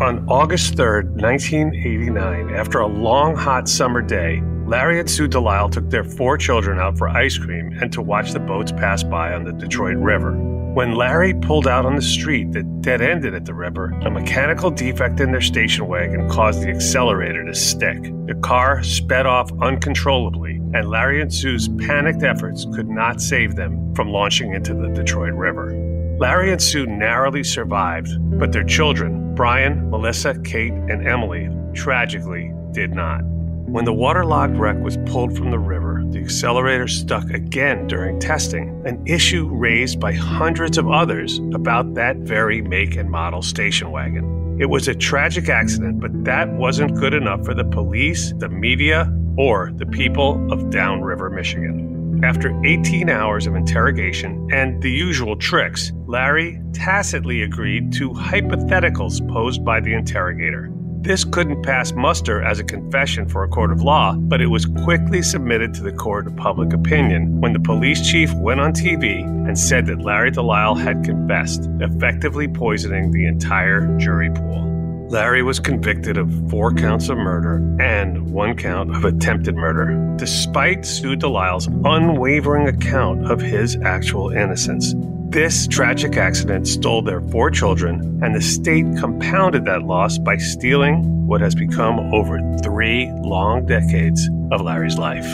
On August 3, 1989, after a long, hot summer day, Larry and Sue Delisle took their four children out for ice cream and to watch the boats pass by on the Detroit River. When Larry pulled out on the street that dead ended at the river, a mechanical defect in their station wagon caused the accelerator to stick. The car sped off uncontrollably, and Larry and Sue's panicked efforts could not save them from launching into the Detroit River. Larry and Sue narrowly survived, but their children, Brian, Melissa, Kate, and Emily, tragically did not. When the waterlogged wreck was pulled from the river, the accelerator stuck again during testing, an issue raised by hundreds of others about that very make and model station wagon. It was a tragic accident, but that wasn't good enough for the police, the media, or the people of Downriver, Michigan. After 18 hours of interrogation and the usual tricks, Larry tacitly agreed to hypotheticals posed by the interrogator. This couldn't pass muster as a confession for a court of law, but it was quickly submitted to the court of public opinion when the police chief went on TV and said that Larry Delisle had confessed, effectively poisoning the entire jury pool. Larry was convicted of four counts of murder and one count of attempted murder, despite Sue Delisle's unwavering account of his actual innocence. This tragic accident stole their four children, and the state compounded that loss by stealing what has become over three long decades of Larry's life.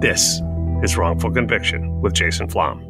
This is Wrongful Conviction with Jason Flom.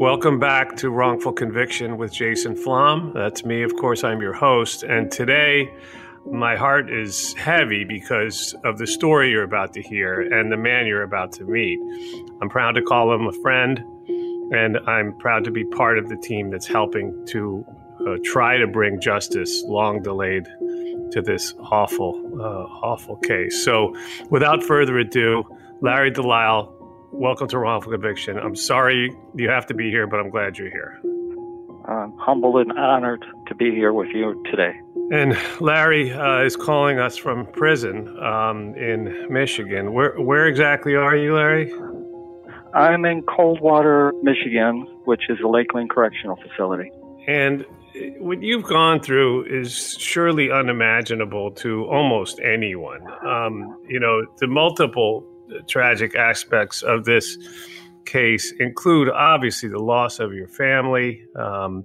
Welcome back to Wrongful Conviction with Jason Flom. That's me, of course, I'm your host. And today, my heart is heavy because of the story you're about to hear and the man you're about to meet. I'm proud to call him a friend, and I'm proud to be part of the team that's helping to uh, try to bring justice, long delayed, to this awful, uh, awful case. So, without further ado, Larry Delisle, welcome to Wrongful Conviction. I'm sorry you have to be here, but I'm glad you're here. I'm humbled and honored to be here with you today. And Larry uh, is calling us from prison um, in Michigan. Where, where exactly are you, Larry? I'm in Coldwater, Michigan, which is a Lakeland Correctional Facility. And what you've gone through is surely unimaginable to almost anyone. Um, you know, the multiple tragic aspects of this case include obviously the loss of your family, um,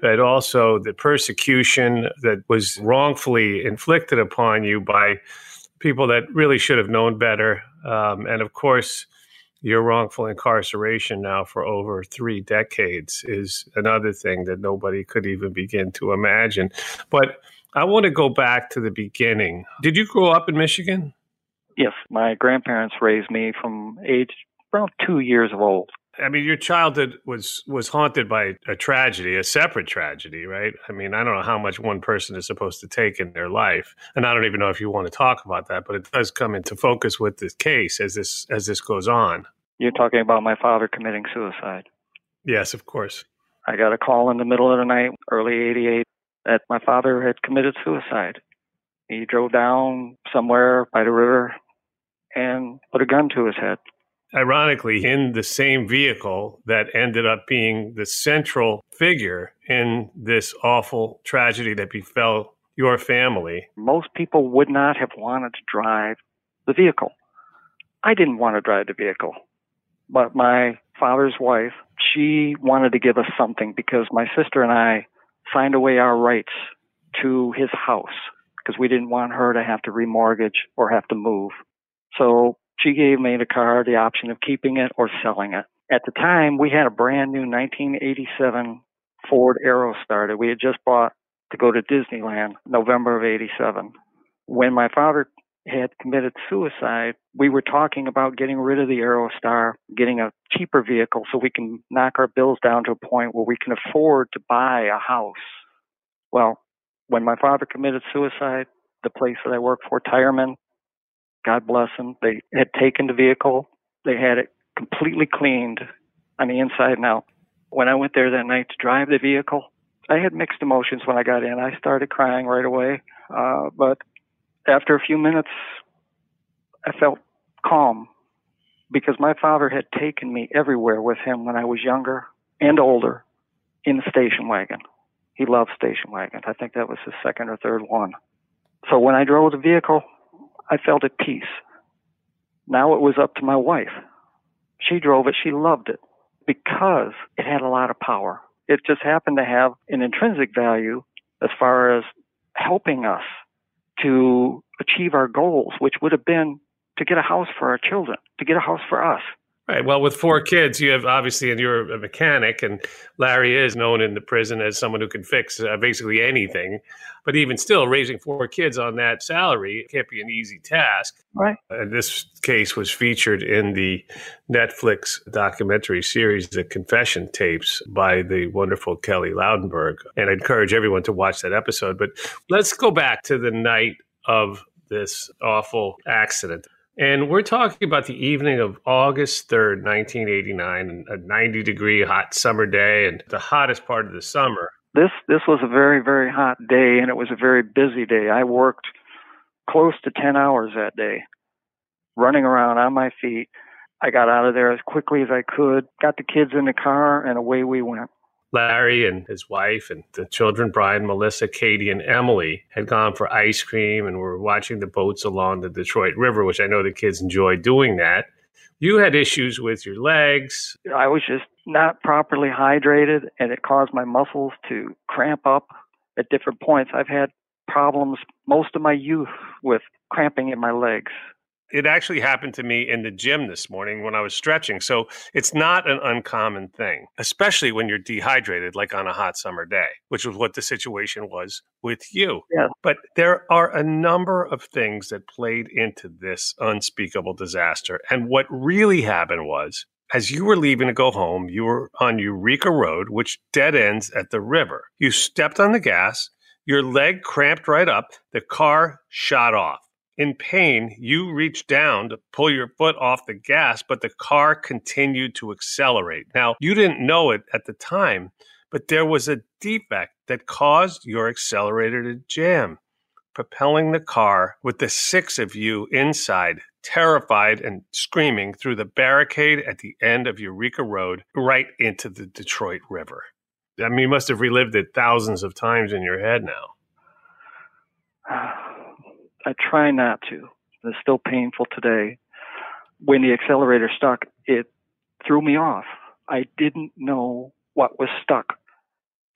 but also the persecution that was wrongfully inflicted upon you by people that really should have known better. Um, and of course, your wrongful incarceration now for over three decades is another thing that nobody could even begin to imagine. But I want to go back to the beginning. Did you grow up in Michigan? Yes, my grandparents raised me from age around two years of old. I mean, your childhood was was haunted by a tragedy, a separate tragedy, right? I mean, I don't know how much one person is supposed to take in their life, and I don't even know if you want to talk about that, but it does come into focus with this case as this as this goes on. You're talking about my father committing suicide. Yes, of course. I got a call in the middle of the night, early '88, that my father had committed suicide. He drove down somewhere by the river and put a gun to his head ironically, in the same vehicle that ended up being the central figure in this awful tragedy that befell your family. Most people would not have wanted to drive the vehicle. I didn't want to drive the vehicle, but my father's wife, she wanted to give us something because my sister and I signed away our rights to his house because we didn't want her to have to remortgage or have to move. So she gave me the car the option of keeping it or selling it. At the time, we had a brand new 1987 Ford Aerostar that we had just bought to go to Disneyland, November of 87. When my father had committed suicide, we were talking about getting rid of the Aerostar, getting a cheaper vehicle so we can knock our bills down to a point where we can afford to buy a house. Well, when my father committed suicide, the place that I work for, Tireman, God bless them. They had taken the vehicle. They had it completely cleaned on the inside and out. When I went there that night to drive the vehicle, I had mixed emotions when I got in. I started crying right away. Uh, but after a few minutes, I felt calm because my father had taken me everywhere with him when I was younger and older in the station wagon. He loved station wagons. I think that was his second or third one. So when I drove the vehicle, I felt at peace. Now it was up to my wife. She drove it. She loved it because it had a lot of power. It just happened to have an intrinsic value as far as helping us to achieve our goals, which would have been to get a house for our children, to get a house for us. Right. Well, with four kids, you have obviously, and you're a mechanic, and Larry is known in the prison as someone who can fix uh, basically anything. But even still, raising four kids on that salary can't be an easy task. Right. And this case was featured in the Netflix documentary series, The Confession Tapes, by the wonderful Kelly Loudenberg. And I encourage everyone to watch that episode. But let's go back to the night of this awful accident. And we're talking about the evening of August 3rd, 1989, a 90 degree hot summer day and the hottest part of the summer. This this was a very very hot day and it was a very busy day. I worked close to 10 hours that day running around on my feet. I got out of there as quickly as I could, got the kids in the car and away we went. Larry and his wife and the children, Brian, Melissa, Katie, and Emily, had gone for ice cream and were watching the boats along the Detroit River, which I know the kids enjoy doing that. You had issues with your legs. I was just not properly hydrated, and it caused my muscles to cramp up at different points. I've had problems most of my youth with cramping in my legs it actually happened to me in the gym this morning when I was stretching. So it's not an uncommon thing, especially when you're dehydrated, like on a hot summer day, which was what the situation was with you. Yeah. But there are a number of things that played into this unspeakable disaster. And what really happened was As you were leaving to go home, you were on Eureka Road, which dead ends at the river. You stepped on the gas, your leg cramped right up, the car shot off. In pain, you reached down to pull your foot off the gas, but the car continued to accelerate. Now, you didn't know it at the time, but there was a defect that caused your accelerator to jam, propelling the car with the six of you inside, terrified and screaming through the barricade at the end of Eureka Road right into the Detroit River. I mean, you must have relived it thousands of times in your head now. I try not to. It's still painful today. When the accelerator stuck, it threw me off. I didn't know what was stuck.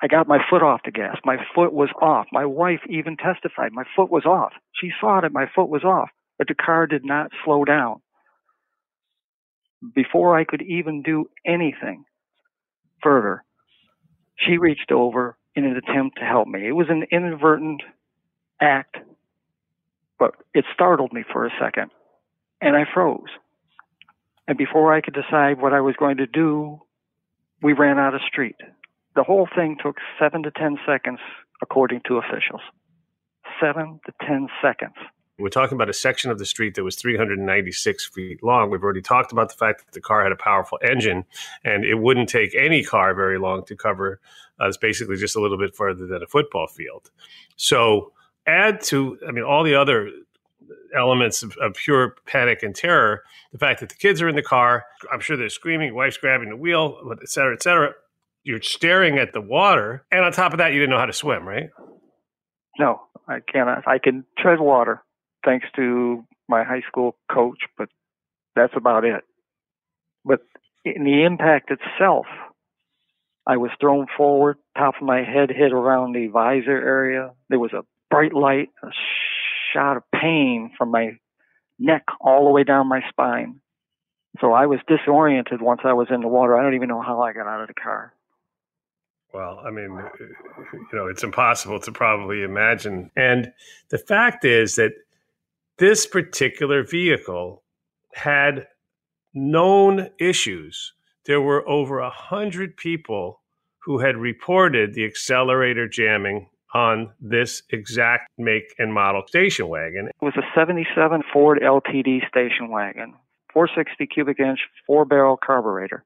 I got my foot off the gas. My foot was off. My wife even testified my foot was off. She saw that my foot was off, but the car did not slow down. Before I could even do anything further, she reached over in an attempt to help me. It was an inadvertent act, but it startled me for a second, and I froze. And before I could decide what I was going to do, we ran out of street. The whole thing took seven to 10 seconds, according to officials. Seven to 10 seconds. We're talking about a section of the street that was 396 feet long. We've already talked about the fact that the car had a powerful engine, and it wouldn't take any car very long to cover. Uh, it's basically just a little bit further than a football field. So, add to, I mean, all the other elements of, of, pure panic and terror. The fact that the kids are in the car, I'm sure they're screaming, wife's grabbing the wheel, et cetera, et cetera you're staring at the water, and on top of that, you didn't know how to swim, right? No, I cannot. I can tread water thanks to my high school coach, but that's about it. But in the impact itself, I was thrown forward, top of my head hit around the visor area. There was a bright light, a shot of pain from my neck all the way down my spine. So I was disoriented once I was in the water. I don't even know how I got out of the car. Well, I mean, uh, you know, it's impossible to probably imagine. And the fact is that this particular vehicle had known issues. There were over a hundred people who had reported the accelerator jamming on this exact make and model station wagon. It was a 77 Ford LTD station wagon, 460 cubic inch, four barrel carburetor.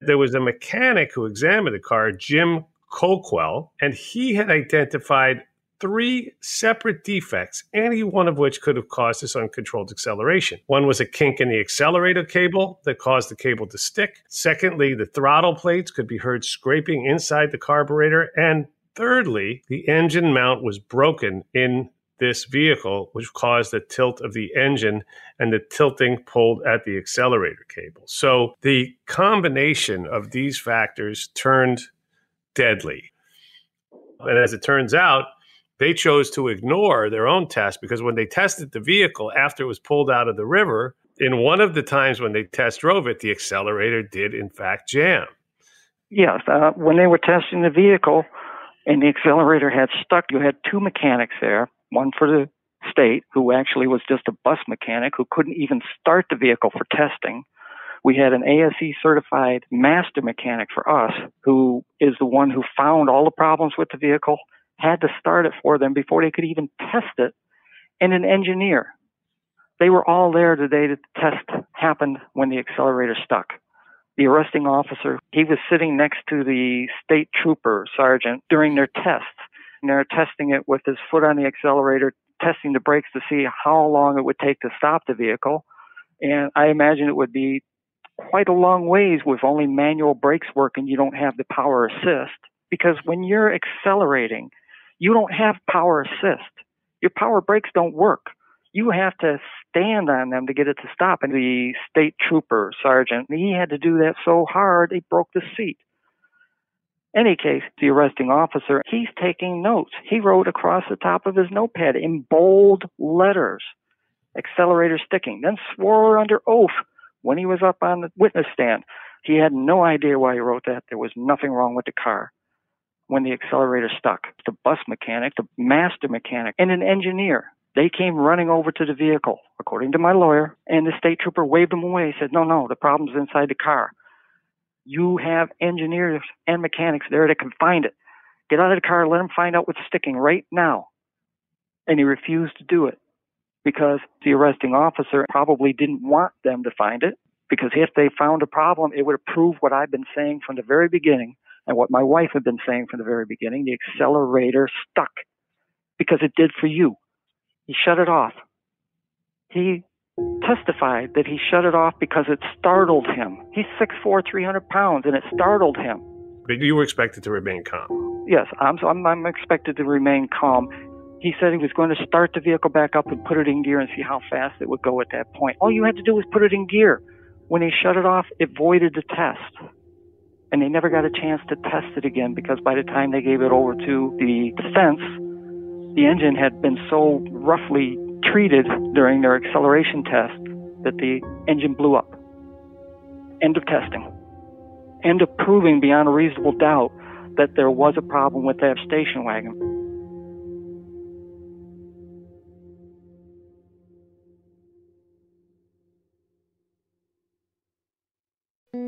There was a mechanic who examined the car, Jim Colquell, and he had identified three separate defects, any one of which could have caused this uncontrolled acceleration. One was a kink in the accelerator cable that caused the cable to stick. Secondly, the throttle plates could be heard scraping inside the carburetor. And thirdly, the engine mount was broken in this vehicle, which caused the tilt of the engine and the tilting pulled at the accelerator cable. So the combination of these factors turned deadly. And as it turns out, they chose to ignore their own test because when they tested the vehicle after it was pulled out of the river, in one of the times when they test drove it, the accelerator did in fact jam. Yes, uh, when they were testing the vehicle and the accelerator had stuck, you had two mechanics there one for the state, who actually was just a bus mechanic who couldn't even start the vehicle for testing. We had an ASE certified master mechanic for us, who is the one who found all the problems with the vehicle, had to start it for them before they could even test it, and an engineer. They were all there the day that the test happened when the accelerator stuck. The arresting officer, he was sitting next to the state trooper sergeant during their tests and they're testing it with his foot on the accelerator, testing the brakes to see how long it would take to stop the vehicle. And I imagine it would be quite a long ways with only manual brakes working. You don't have the power assist because when you're accelerating, you don't have power assist. Your power brakes don't work. You have to stand on them to get it to stop. And the state trooper sergeant, he had to do that so hard, he broke the seat any case, the arresting officer, he's taking notes. He wrote across the top of his notepad in bold letters, accelerator sticking, then swore under oath when he was up on the witness stand. He had no idea why he wrote that. There was nothing wrong with the car when the accelerator stuck. The bus mechanic, the master mechanic, and an engineer. They came running over to the vehicle, according to my lawyer, and the state trooper waved them away. He said, No, no, the problem's inside the car. You have engineers and mechanics there that can find it. Get out of the car, let them find out what's sticking right now. And he refused to do it because the arresting officer probably didn't want them to find it because if they found a problem, it would have proved what I've been saying from the very beginning and what my wife had been saying from the very beginning. The accelerator stuck because it did for you. He shut it off. He testified that he shut it off because it startled him. He's 6'4", 300 pounds, and it startled him. But you were expected to remain calm. Yes, I'm, I'm, I'm expected to remain calm. He said he was going to start the vehicle back up and put it in gear and see how fast it would go at that point. All you had to do was put it in gear. When he shut it off, it voided the test. And they never got a chance to test it again because by the time they gave it over to the defense, the engine had been so roughly treated during their acceleration test that the engine blew up. End of testing. End of proving beyond a reasonable doubt that there was a problem with that station wagon.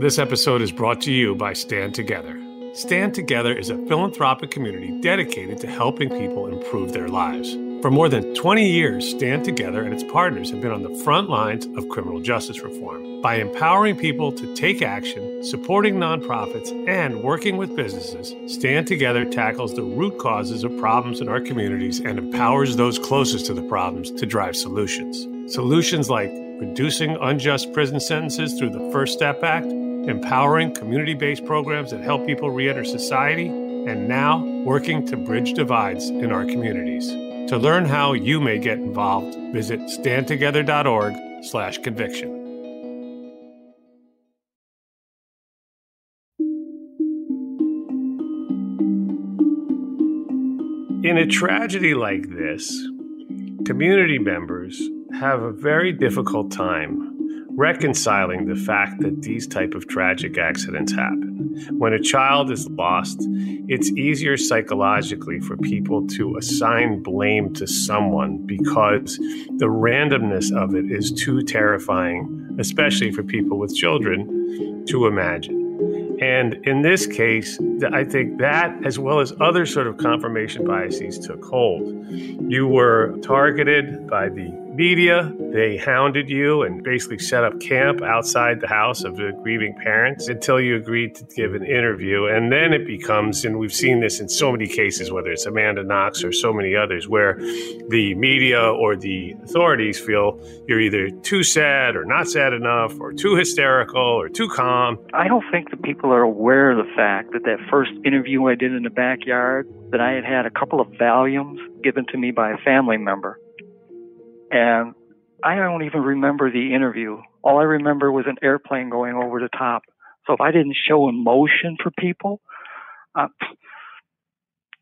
This episode is brought to you by Stand Together. Stand Together is a philanthropic community dedicated to helping people improve their lives. For more than 20 years, Stand Together and its partners have been on the front lines of criminal justice reform. By empowering people to take action, supporting nonprofits, and working with businesses, Stand Together tackles the root causes of problems in our communities and empowers those closest to the problems to drive solutions. Solutions like reducing unjust prison sentences through the First Step Act, empowering community based programs that help people reenter society, and now working to bridge divides in our communities. To learn how you may get involved, visit standtogether.org slash conviction. In a tragedy like this, community members have a very difficult time reconciling the fact that these type of tragic accidents happen. When a child is lost, it's easier psychologically for people to assign blame to someone because the randomness of it is too terrifying, especially for people with children, to imagine. And in this case, I think that, as well as other sort of confirmation biases, took hold. You were targeted by the media. They hounded you and basically set up camp outside the house of the grieving parents until you agreed to give an interview. And then it becomes, and we've seen this in so many cases, whether it's Amanda Knox or so many others, where the media or the authorities feel you're either too sad or not sad enough or too hysterical or too calm. I don't think that people are aware of the fact that that first interview I did in the backyard, that I had had a couple of Valiums given to me by a family member and I don't even remember the interview. All I remember was an airplane going over the top. So if I didn't show emotion for people, uh,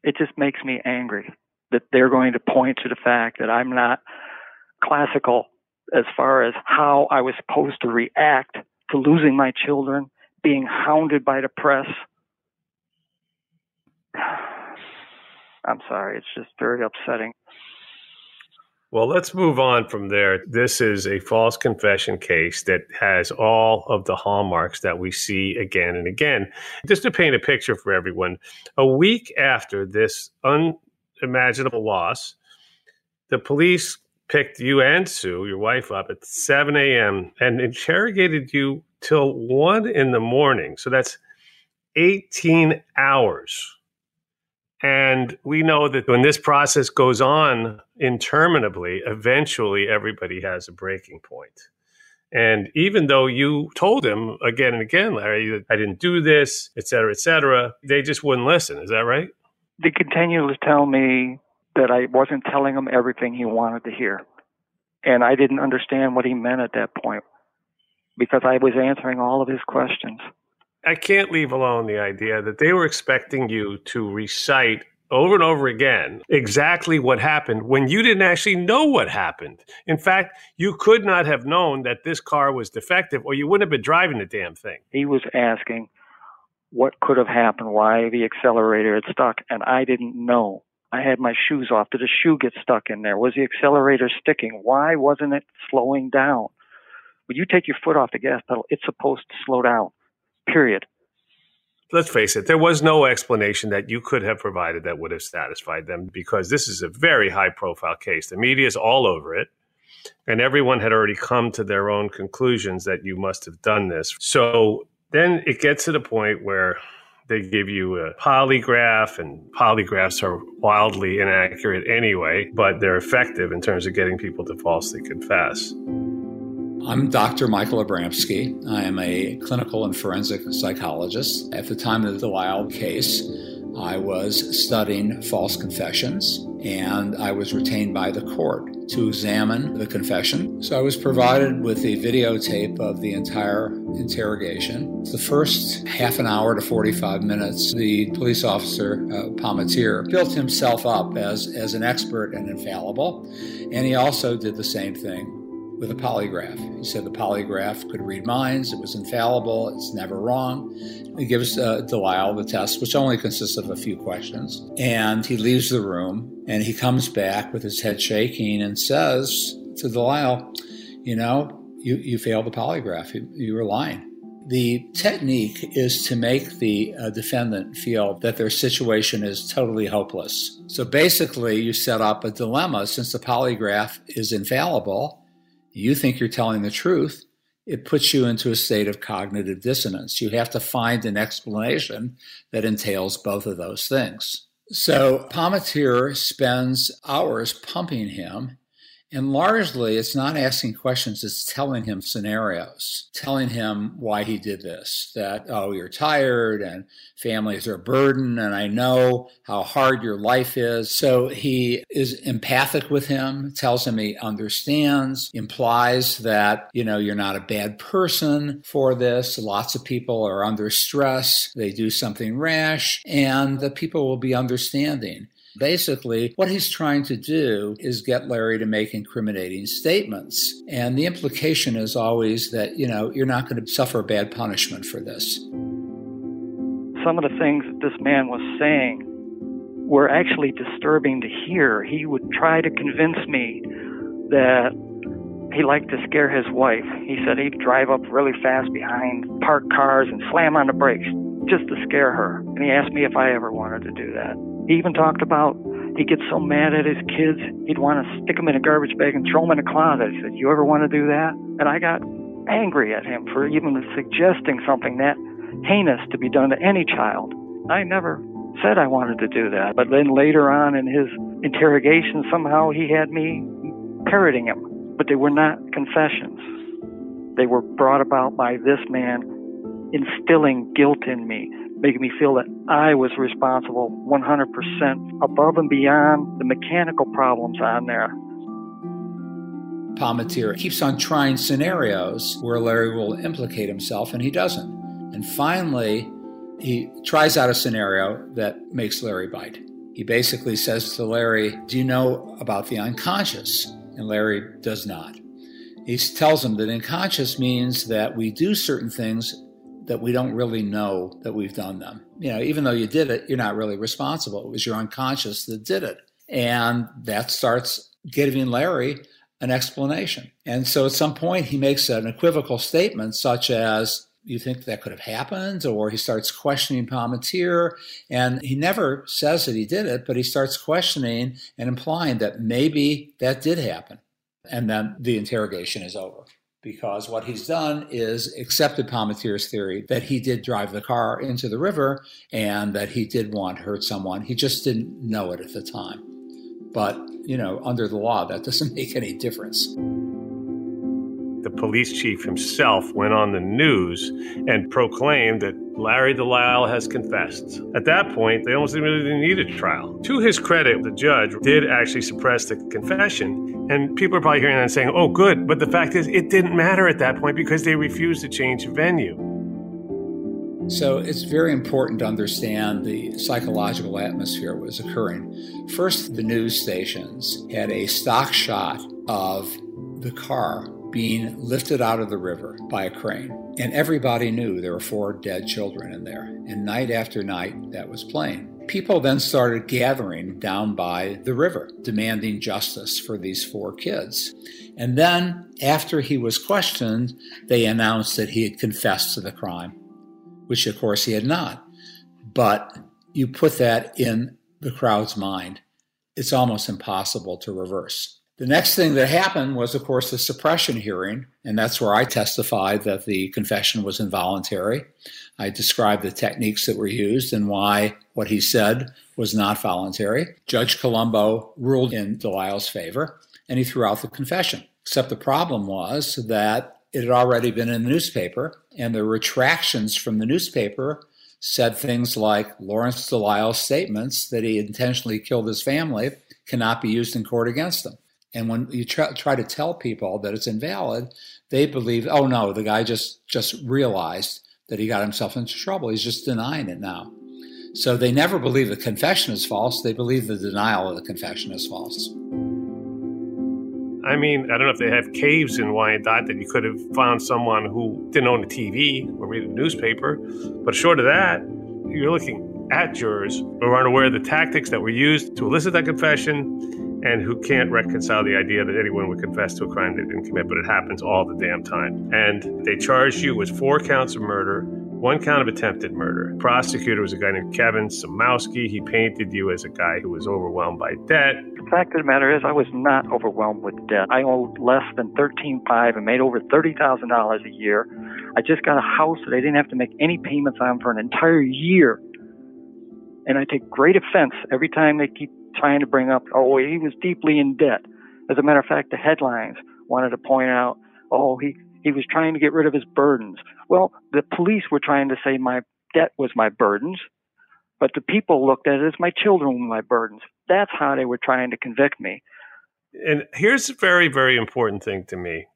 it just makes me angry that they're going to point to the fact that I'm not classical as far as how I was supposed to react to losing my children, being hounded by the press. I'm sorry, it's just very upsetting. Well, let's move on from there. This is a false confession case that has all of the hallmarks that we see again and again. Just to paint a picture for everyone, a week after this unimaginable loss, the police picked you and Sue, your wife, up at 7 a.m. and interrogated you till 1 in the morning. So that's 18 hours and we know that when this process goes on interminably, eventually everybody has a breaking point. And even though you told him again and again, Larry, I didn't do this, et cetera, et cetera, they just wouldn't listen. Is that right? They continued to tell me that I wasn't telling him everything he wanted to hear. And I didn't understand what he meant at that point because I was answering all of his questions. I can't leave alone the idea that they were expecting you to recite over and over again exactly what happened when you didn't actually know what happened. In fact, you could not have known that this car was defective or you wouldn't have been driving the damn thing. He was asking what could have happened, why the accelerator had stuck, and I didn't know. I had my shoes off. Did a shoe get stuck in there? Was the accelerator sticking? Why wasn't it slowing down? When you take your foot off the gas pedal, it's supposed to slow down period. let's face it, there was no explanation that you could have provided that would have satisfied them because this is a very high profile case. The media is all over it. And everyone had already come to their own conclusions that you must have done this. So then it gets to the point where they give you a polygraph, and polygraphs are wildly inaccurate anyway, but they're effective in terms of getting people to falsely confess. I'm Dr. Michael Abramsky. I am a clinical and forensic psychologist. At the time of the Delisle case, I was studying false confessions and I was retained by the court to examine the confession. So I was provided with a videotape of the entire interrogation. The first half an hour to 45 minutes, the police officer, uh, built himself up as, as an expert and infallible, and he also did the same thing with a polygraph. He said the polygraph could read minds, it was infallible, it's never wrong. He gives uh, Delisle the test, which only consists of a few questions. And he leaves the room and he comes back with his head shaking and says to Delisle, You know, you, you failed the polygraph, you, you were lying. The technique is to make the uh, defendant feel that their situation is totally hopeless. So basically, you set up a dilemma since the polygraph is infallible you think you're telling the truth, it puts you into a state of cognitive dissonance. You have to find an explanation that entails both of those things. So Palmatier spends hours pumping him and largely, it's not asking questions, it's telling him scenarios, telling him why he did this. That, oh, you're tired and families are a burden, and I know how hard your life is. So he is empathic with him, tells him he understands, implies that, you know, you're not a bad person for this. Lots of people are under stress, they do something rash, and the people will be understanding. Basically, what he's trying to do is get Larry to make incriminating statements. And the implication is always that, you know, you're not going to suffer bad punishment for this. Some of the things that this man was saying were actually disturbing to hear. He would try to convince me that he liked to scare his wife. He said he'd drive up really fast behind parked cars and slam on the brakes just to scare her. And he asked me if I ever wanted to do that. He even talked about he gets so mad at his kids, he'd want to stick them in a garbage bag and throw them in a closet. He said, You ever want to do that? And I got angry at him for even suggesting something that heinous to be done to any child. I never said I wanted to do that. But then later on in his interrogation, somehow he had me parroting him. But they were not confessions. They were brought about by this man instilling guilt in me, making me feel that I was responsible 100% above and beyond the mechanical problems on there. Palmatier keeps on trying scenarios where Larry will implicate himself, and he doesn't. And finally, he tries out a scenario that makes Larry bite. He basically says to Larry, Do you know about the unconscious? And Larry does not. He tells him that unconscious means that we do certain things that we don't really know that we've done them. You know, even though you did it, you're not really responsible. It was your unconscious that did it. And that starts giving Larry an explanation. And so at some point, he makes an equivocal statement, such as, you think that could have happened? Or he starts questioning Palmatier. And he never says that he did it, but he starts questioning and implying that maybe that did happen. And then the interrogation is over because what he's done is accepted Palmatier's theory that he did drive the car into the river and that he did want to hurt someone. He just didn't know it at the time. But, you know, under the law, that doesn't make any difference the police chief himself went on the news and proclaimed that Larry Delisle has confessed. At that point, they almost really didn't need a trial. To his credit, the judge did actually suppress the confession. And people are probably hearing that and saying, oh, good. But the fact is, it didn't matter at that point because they refused to change venue. So it's very important to understand the psychological atmosphere was occurring. First, the news stations had a stock shot of the car being lifted out of the river by a crane. And everybody knew there were four dead children in there. And night after night, that was playing. People then started gathering down by the river, demanding justice for these four kids. And then, after he was questioned, they announced that he had confessed to the crime, which of course he had not. but you put that in the crowd's mind, it's almost impossible to reverse. The next thing that happened was, of course, the suppression hearing, and that's where I testified that the confession was involuntary. I described the techniques that were used and why what he said was not voluntary. Judge Colombo ruled in Delisle's favor, and he threw out the confession. Except the problem was that it had already been in the newspaper, and the retractions from the newspaper said things like Lawrence Delisle's statements that he intentionally killed his family cannot be used in court against him. And when you try, try to tell people that it's invalid, they believe, oh no, the guy just just realized that he got himself into trouble. He's just denying it now. So they never believe the confession is false. They believe the denial of the confession is false. I mean, I don't know if they have caves in Wyandotte that you could have found someone who didn't own a TV or read a newspaper. But short of that, you're looking at jurors who aren't aware of the tactics that were used to elicit that confession and who can't reconcile the idea that anyone would confess to a crime they didn't commit, but it happens all the damn time. And they charged you with four counts of murder, one count of attempted murder. Prosecutor was a guy named Kevin Samowski. He painted you as a guy who was overwhelmed by debt. The fact of the matter is, I was not overwhelmed with debt. I owed less than thirteen five and made over thirty thousand dollars a year. I just got a house that I didn't have to make any payments on for an entire year. And I take great offense every time they keep trying to bring up, oh, he was deeply in debt. As a matter of fact, the headlines wanted to point out, oh, he he was trying to get rid of his burdens. Well, the police were trying to say my debt was my burdens, but the people looked at it as my children were my burdens. That's how they were trying to convict me. And here's a very, very important thing to me.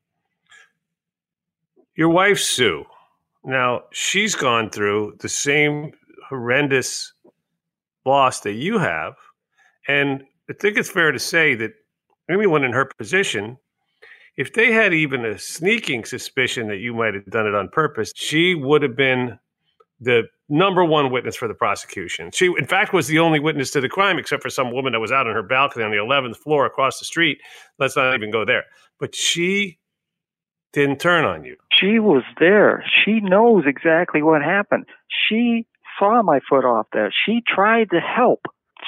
Your wife, Sue, now she's gone through the same horrendous loss that you have. And I think it's fair to say that anyone in her position if they had even a sneaking suspicion that you might have done it on purpose, she would have been the number one witness for the prosecution. She, in fact, was the only witness to the crime, except for some woman that was out on her balcony on the 11th floor across the street. Let's not even go there. But she didn't turn on you. She was there. She knows exactly what happened. She saw my foot off there. She tried to help.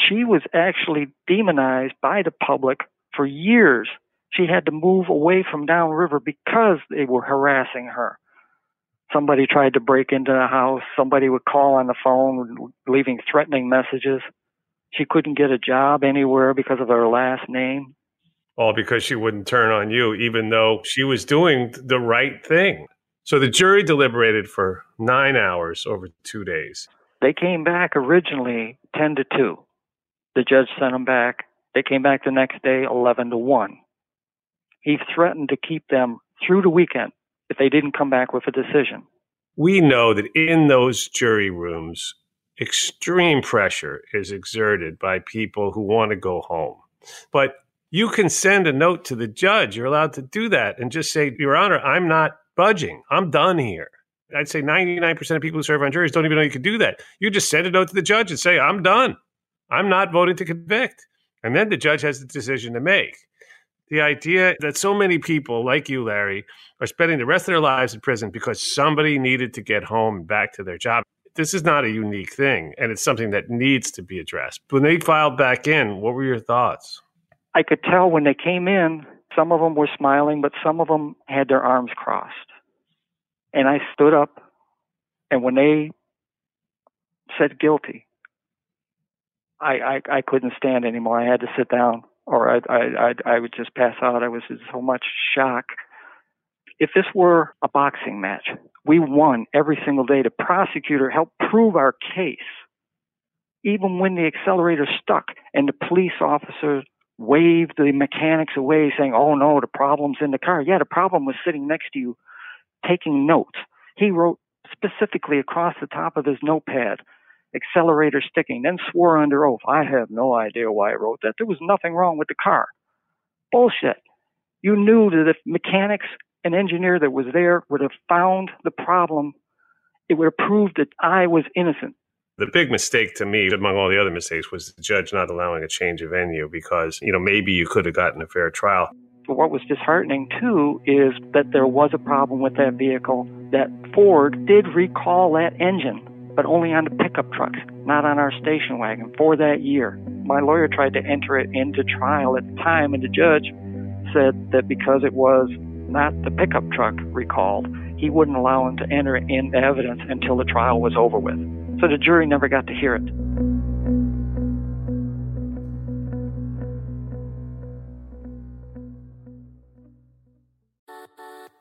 She was actually demonized by the public for years she had to move away from downriver because they were harassing her. Somebody tried to break into the house. Somebody would call on the phone, leaving threatening messages. She couldn't get a job anywhere because of her last name. All because she wouldn't turn on you, even though she was doing the right thing. So the jury deliberated for nine hours over two days. They came back originally 10 to 2. The judge sent them back. They came back the next day 11 to 1. He threatened to keep them through the weekend if they didn't come back with a decision. We know that in those jury rooms, extreme pressure is exerted by people who want to go home. But you can send a note to the judge. You're allowed to do that and just say, Your Honor, I'm not budging. I'm done here. I'd say 99% of people who serve on juries don't even know you can do that. You just send a note to the judge and say, I'm done. I'm not voting to convict. And then the judge has the decision to make the idea that so many people like you, Larry, are spending the rest of their lives in prison because somebody needed to get home and back to their job. This is not a unique thing, and it's something that needs to be addressed. When they filed back in, what were your thoughts? I could tell when they came in, some of them were smiling, but some of them had their arms crossed. And I stood up, and when they said guilty, I, I, I couldn't stand anymore. I had to sit down or I, I, I, I would just pass out. I was in so much shock. If this were a boxing match, we won every single day. The prosecutor helped prove our case. Even when the accelerator stuck and the police officer waved the mechanics away, saying, Oh no, the problem's in the car. Yeah, the problem was sitting next to you taking notes. He wrote specifically across the top of his notepad accelerator sticking, then swore under oath, I have no idea why I wrote that. There was nothing wrong with the car. Bullshit. You knew that if mechanics and engineer that was there would have found the problem, it would have proved that I was innocent. The big mistake to me, among all the other mistakes, was the judge not allowing a change of venue because, you know, maybe you could have gotten a fair trial. What was disheartening too is that there was a problem with that vehicle, that Ford did recall that engine but only on the pickup trucks, not on our station wagon for that year. My lawyer tried to enter it into trial at the time, and the judge said that because it was not the pickup truck recalled, he wouldn't allow him to enter it in evidence until the trial was over with. So the jury never got to hear it.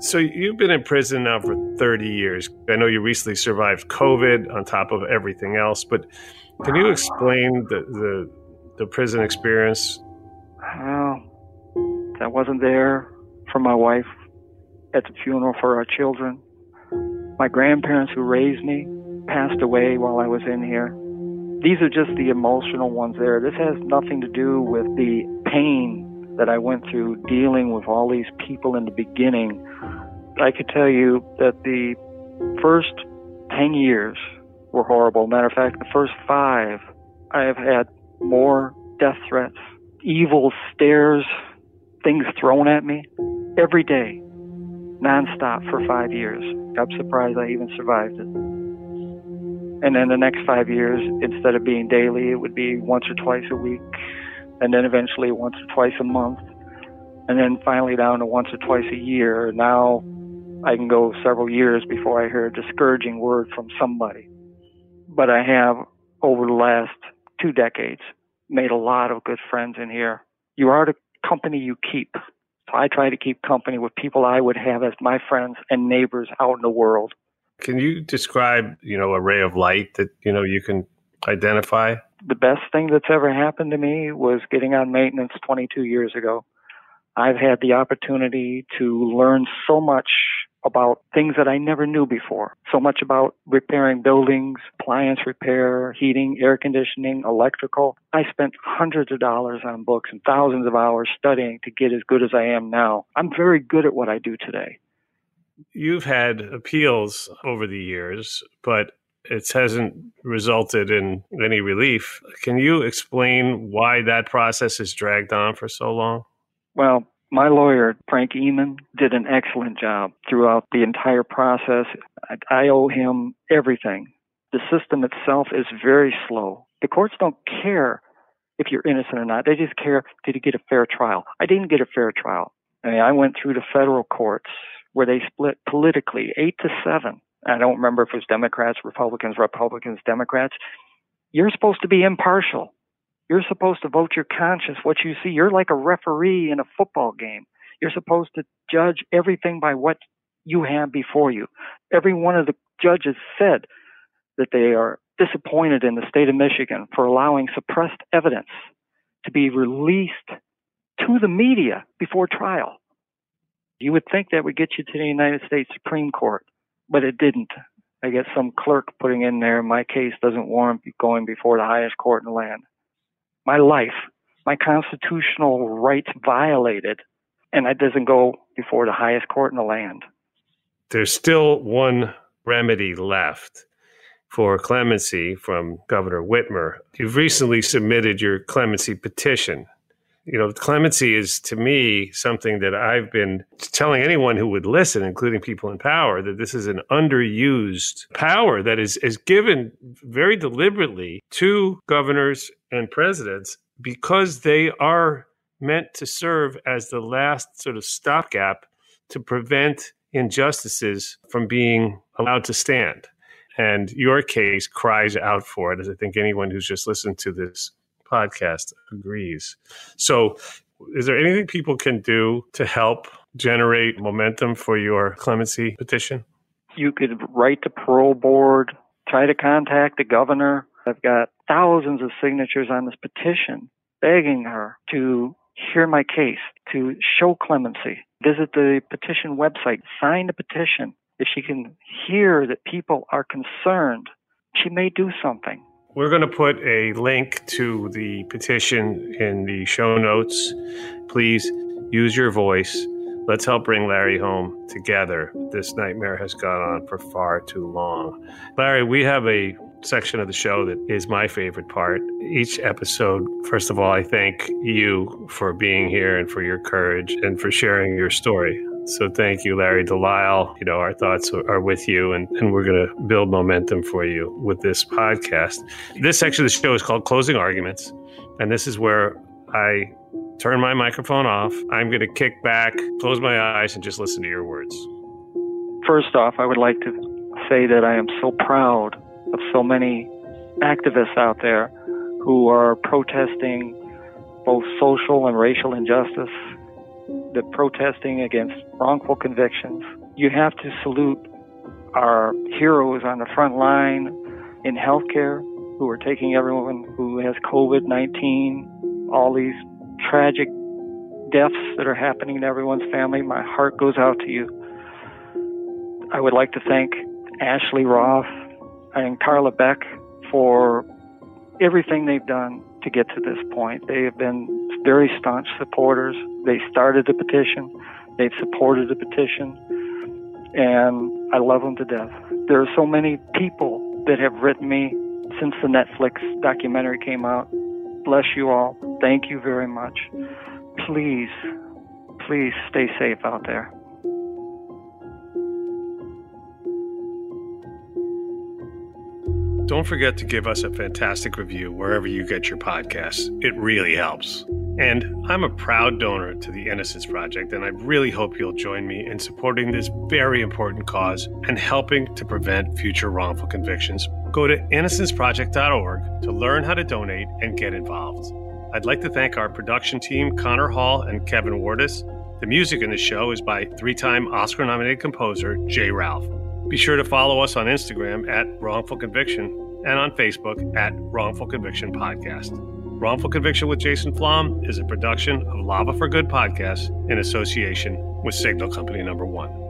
So you've been in prison now for 30 years. I know you recently survived COVID on top of everything else, but can you explain the the, the prison experience? Well, I wasn't there for my wife at the funeral for our children. My grandparents who raised me passed away while I was in here. These are just the emotional ones there. This has nothing to do with the pain that I went through dealing with all these people in the beginning, I could tell you that the first 10 years were horrible. Matter of fact, the first five, I have had more death threats, evil stares, things thrown at me every day, nonstop for five years. I'm surprised I even survived it. And then the next five years, instead of being daily, it would be once or twice a week, and then eventually once or twice a month, and then finally down to once or twice a year. Now I can go several years before I hear a discouraging word from somebody. But I have, over the last two decades, made a lot of good friends in here. You are the company you keep. So I try to keep company with people I would have as my friends and neighbors out in the world. Can you describe, you know, a ray of light that, you know, you can identify? The best thing that's ever happened to me was getting on maintenance 22 years ago. I've had the opportunity to learn so much about things that I never knew before. So much about repairing buildings, appliance repair, heating, air conditioning, electrical. I spent hundreds of dollars on books and thousands of hours studying to get as good as I am now. I'm very good at what I do today. You've had appeals over the years, but it hasn't resulted in any relief. Can you explain why that process has dragged on for so long? Well, my lawyer, Frank Eaman, did an excellent job throughout the entire process. I owe him everything. The system itself is very slow. The courts don't care if you're innocent or not. They just care did you get a fair trial. I didn't get a fair trial. I mean, I went through the federal courts where they split politically, eight to seven. I don't remember if it was Democrats, Republicans, Republicans, Democrats. You're supposed to be impartial. You're supposed to vote your conscience, what you see. You're like a referee in a football game. You're supposed to judge everything by what you have before you. Every one of the judges said that they are disappointed in the state of Michigan for allowing suppressed evidence to be released to the media before trial. You would think that would get you to the United States Supreme Court, but it didn't. I guess some clerk putting in there, my case doesn't warrant going before the highest court in the land my life, my constitutional rights violated, and that doesn't go before the highest court in the land. There's still one remedy left for clemency from Governor Whitmer. You've recently submitted your clemency petition. You know, clemency is to me something that I've been telling anyone who would listen, including people in power, that this is an underused power that is, is given very deliberately to governors and presidents because they are meant to serve as the last sort of stopgap to prevent injustices from being allowed to stand. And your case cries out for it, as I think anyone who's just listened to this podcast agrees. So, is there anything people can do to help generate momentum for your clemency petition? You could write the parole board, try to contact the governor, I've got thousands of signatures on this petition begging her to hear my case, to show clemency. Visit the petition website, sign the petition. If she can hear that people are concerned, she may do something. We're going to put a link to the petition in the show notes. Please use your voice. Let's help bring Larry home together. This nightmare has gone on for far too long. Larry, we have a section of the show that is my favorite part. Each episode, first of all, I thank you for being here and for your courage and for sharing your story. So thank you, Larry DeLisle. You know, our thoughts are with you, and, and we're going to build momentum for you with this podcast. This section of the show is called Closing Arguments, and this is where I turn my microphone off. I'm going to kick back, close my eyes, and just listen to your words. First off, I would like to say that I am so proud of so many activists out there who are protesting both social and racial injustice, the protesting against wrongful convictions. You have to salute our heroes on the front line in healthcare who are taking everyone who has COVID 19, all these tragic deaths that are happening to everyone's family. My heart goes out to you. I would like to thank Ashley Roth and Carla Beck for everything they've done to get to this point. They have been very staunch supporters. They started the petition, they've supported the petition, and I love them to death. There are so many people that have written me since the Netflix documentary came out. Bless you all. Thank you very much. Please, please stay safe out there. Don't forget to give us a fantastic review wherever you get your podcasts. It really helps. And I'm a proud donor to the Innocence Project, and I really hope you'll join me in supporting this very important cause and helping to prevent future wrongful convictions. Go to innocenceproject.org to learn how to donate and get involved. I'd like to thank our production team, Connor Hall and Kevin Wardis. The music in the show is by three time Oscar nominated composer J. Ralph. Be sure to follow us on Instagram at Wrongful Conviction and on Facebook at Wrongful Conviction Podcast. Wrongful Conviction with Jason Flom is a production of Lava for Good podcast in association with Signal Company Number One.